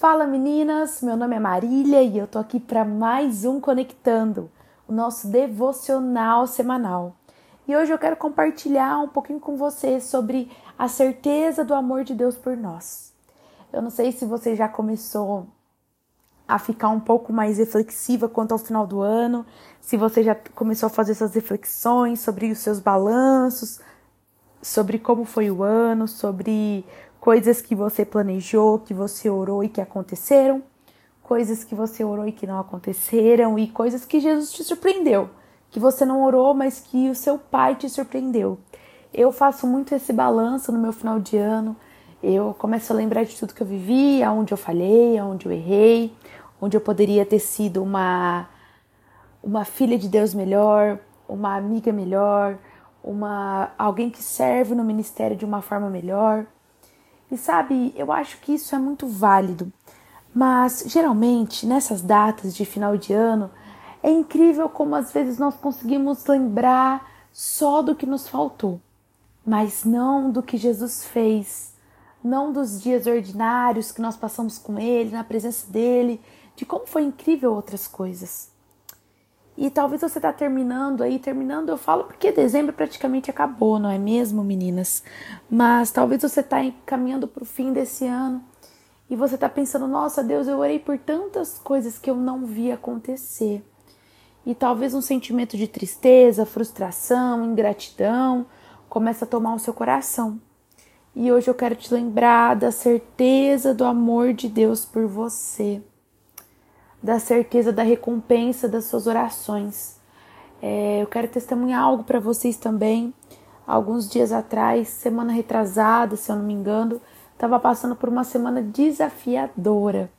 Fala meninas, meu nome é Marília e eu tô aqui para mais um Conectando, o nosso devocional semanal. E hoje eu quero compartilhar um pouquinho com vocês sobre a certeza do amor de Deus por nós. Eu não sei se você já começou a ficar um pouco mais reflexiva quanto ao final do ano, se você já começou a fazer essas reflexões sobre os seus balanços, sobre como foi o ano, sobre coisas que você planejou, que você orou e que aconteceram, coisas que você orou e que não aconteceram e coisas que Jesus te surpreendeu, que você não orou, mas que o seu pai te surpreendeu. Eu faço muito esse balanço no meu final de ano. Eu começo a lembrar de tudo que eu vivi, aonde eu falhei, aonde eu errei, onde eu poderia ter sido uma uma filha de Deus melhor, uma amiga melhor, uma alguém que serve no ministério de uma forma melhor. E sabe, eu acho que isso é muito válido. Mas geralmente nessas datas de final de ano é incrível como às vezes nós conseguimos lembrar só do que nos faltou, mas não do que Jesus fez, não dos dias ordinários que nós passamos com Ele, na presença dele, de como foi incrível outras coisas. E talvez você está terminando aí, terminando, eu falo porque dezembro praticamente acabou, não é mesmo, meninas? Mas talvez você está caminhando para o fim desse ano e você está pensando, nossa Deus, eu orei por tantas coisas que eu não vi acontecer. E talvez um sentimento de tristeza, frustração, ingratidão começa a tomar o seu coração. E hoje eu quero te lembrar da certeza do amor de Deus por você da certeza da recompensa das suas orações. É, eu quero testemunhar algo para vocês também. Alguns dias atrás, semana retrasada, se eu não me engano, estava passando por uma semana desafiadora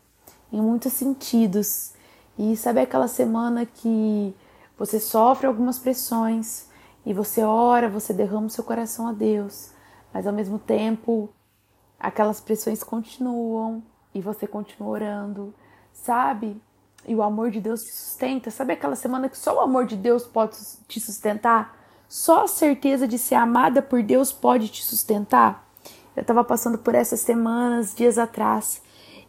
em muitos sentidos. E sabe aquela semana que você sofre algumas pressões e você ora, você derrama o seu coração a Deus, mas ao mesmo tempo aquelas pressões continuam e você continua orando, sabe? E o amor de Deus te sustenta. Sabe aquela semana que só o amor de Deus pode te sustentar? Só a certeza de ser amada por Deus pode te sustentar? Eu estava passando por essas semanas, dias atrás,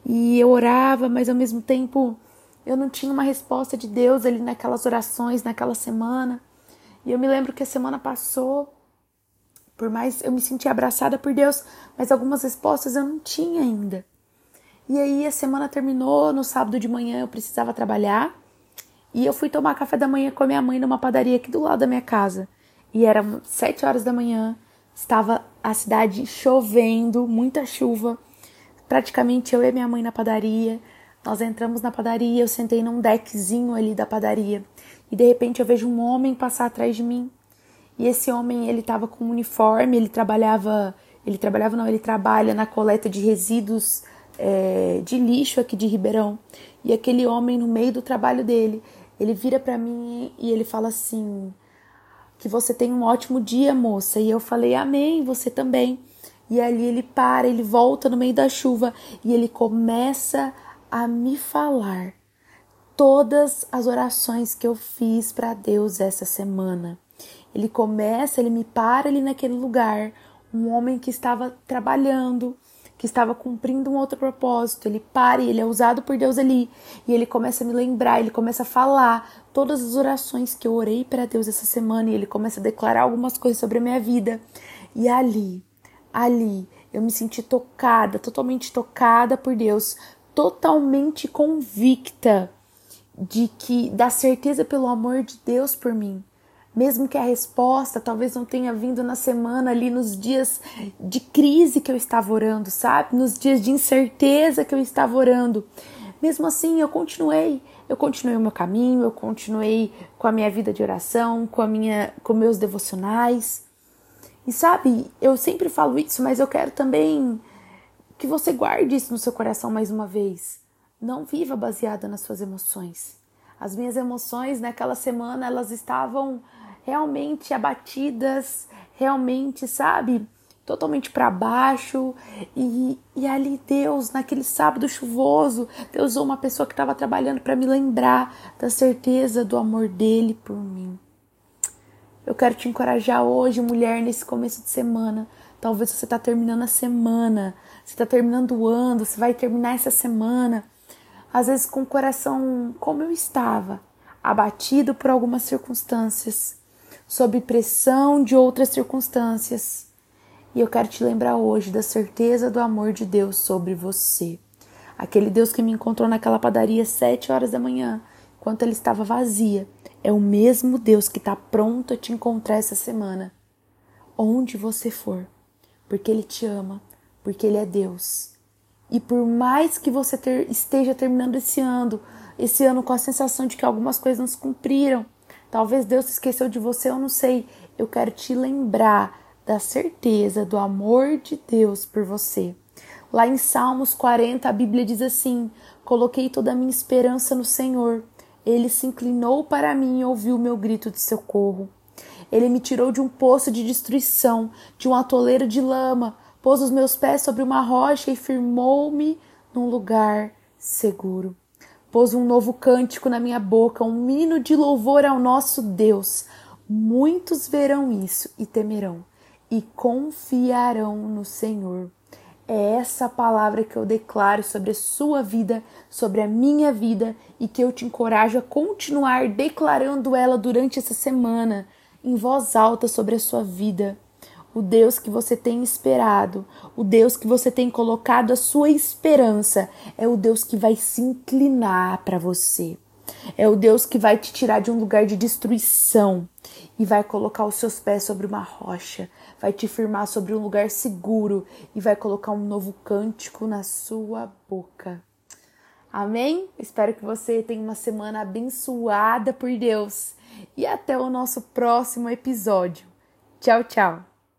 e eu orava, mas ao mesmo tempo eu não tinha uma resposta de Deus ali naquelas orações, naquela semana. E eu me lembro que a semana passou, por mais eu me senti abraçada por Deus, mas algumas respostas eu não tinha ainda. E aí a semana terminou, no sábado de manhã eu precisava trabalhar. E eu fui tomar café da manhã com a minha mãe numa padaria aqui do lado da minha casa. E era sete horas da manhã, estava a cidade chovendo, muita chuva. Praticamente eu e minha mãe na padaria. Nós entramos na padaria, eu sentei num deckzinho ali da padaria. E de repente eu vejo um homem passar atrás de mim. E esse homem, ele tava com um uniforme, ele trabalhava, ele trabalhava não, ele trabalha na coleta de resíduos é, de lixo aqui de Ribeirão. E aquele homem, no meio do trabalho dele, ele vira para mim e ele fala assim: Que você tem um ótimo dia, moça. E eu falei: Amém, você também. E ali ele para, ele volta no meio da chuva e ele começa a me falar todas as orações que eu fiz para Deus essa semana. Ele começa, ele me para ali naquele lugar, um homem que estava trabalhando, que estava cumprindo um outro propósito. Ele para e ele é usado por Deus ali. E ele começa a me lembrar, ele começa a falar todas as orações que eu orei para Deus essa semana. E ele começa a declarar algumas coisas sobre a minha vida. E ali, ali, eu me senti tocada, totalmente tocada por Deus, totalmente convicta de que da certeza pelo amor de Deus por mim mesmo que a resposta talvez não tenha vindo na semana ali nos dias de crise que eu estava orando, sabe? Nos dias de incerteza que eu estava orando. Mesmo assim, eu continuei, eu continuei o meu caminho, eu continuei com a minha vida de oração, com a minha com meus devocionais. E sabe, eu sempre falo isso, mas eu quero também que você guarde isso no seu coração mais uma vez. Não viva baseada nas suas emoções. As minhas emoções naquela semana, elas estavam realmente abatidas, realmente, sabe? Totalmente para baixo. E, e ali Deus, naquele sábado chuvoso, Deus usou uma pessoa que estava trabalhando para me lembrar da certeza do amor dele por mim. Eu quero te encorajar hoje, mulher, nesse começo de semana. Talvez você está terminando a semana, você está terminando o ano, você vai terminar essa semana, às vezes com o coração como eu estava, abatido por algumas circunstâncias, sob pressão de outras circunstâncias. E eu quero te lembrar hoje da certeza do amor de Deus sobre você. Aquele Deus que me encontrou naquela padaria às sete horas da manhã, enquanto ele estava vazia, é o mesmo Deus que está pronto a te encontrar essa semana, onde você for, porque Ele te ama, porque Ele é Deus. E por mais que você ter, esteja terminando esse ano, esse ano com a sensação de que algumas coisas não se cumpriram, talvez Deus se esqueceu de você, eu não sei. Eu quero te lembrar da certeza do amor de Deus por você. Lá em Salmos 40, a Bíblia diz assim: Coloquei toda a minha esperança no Senhor. Ele se inclinou para mim e ouviu meu grito de socorro. Ele me tirou de um poço de destruição, de um atoleiro de lama, pôs os meus pés sobre uma rocha e firmou-me num lugar seguro. Pôs um novo cântico na minha boca, um hino de louvor ao nosso Deus. Muitos verão isso e temerão, e confiarão no Senhor. É essa palavra que eu declaro sobre a sua vida, sobre a minha vida e que eu te encorajo a continuar declarando ela durante essa semana, em voz alta sobre a sua vida o Deus que você tem esperado, o Deus que você tem colocado a sua esperança, é o Deus que vai se inclinar para você. É o Deus que vai te tirar de um lugar de destruição e vai colocar os seus pés sobre uma rocha, vai te firmar sobre um lugar seguro e vai colocar um novo cântico na sua boca. Amém? Espero que você tenha uma semana abençoada por Deus e até o nosso próximo episódio. Tchau, tchau!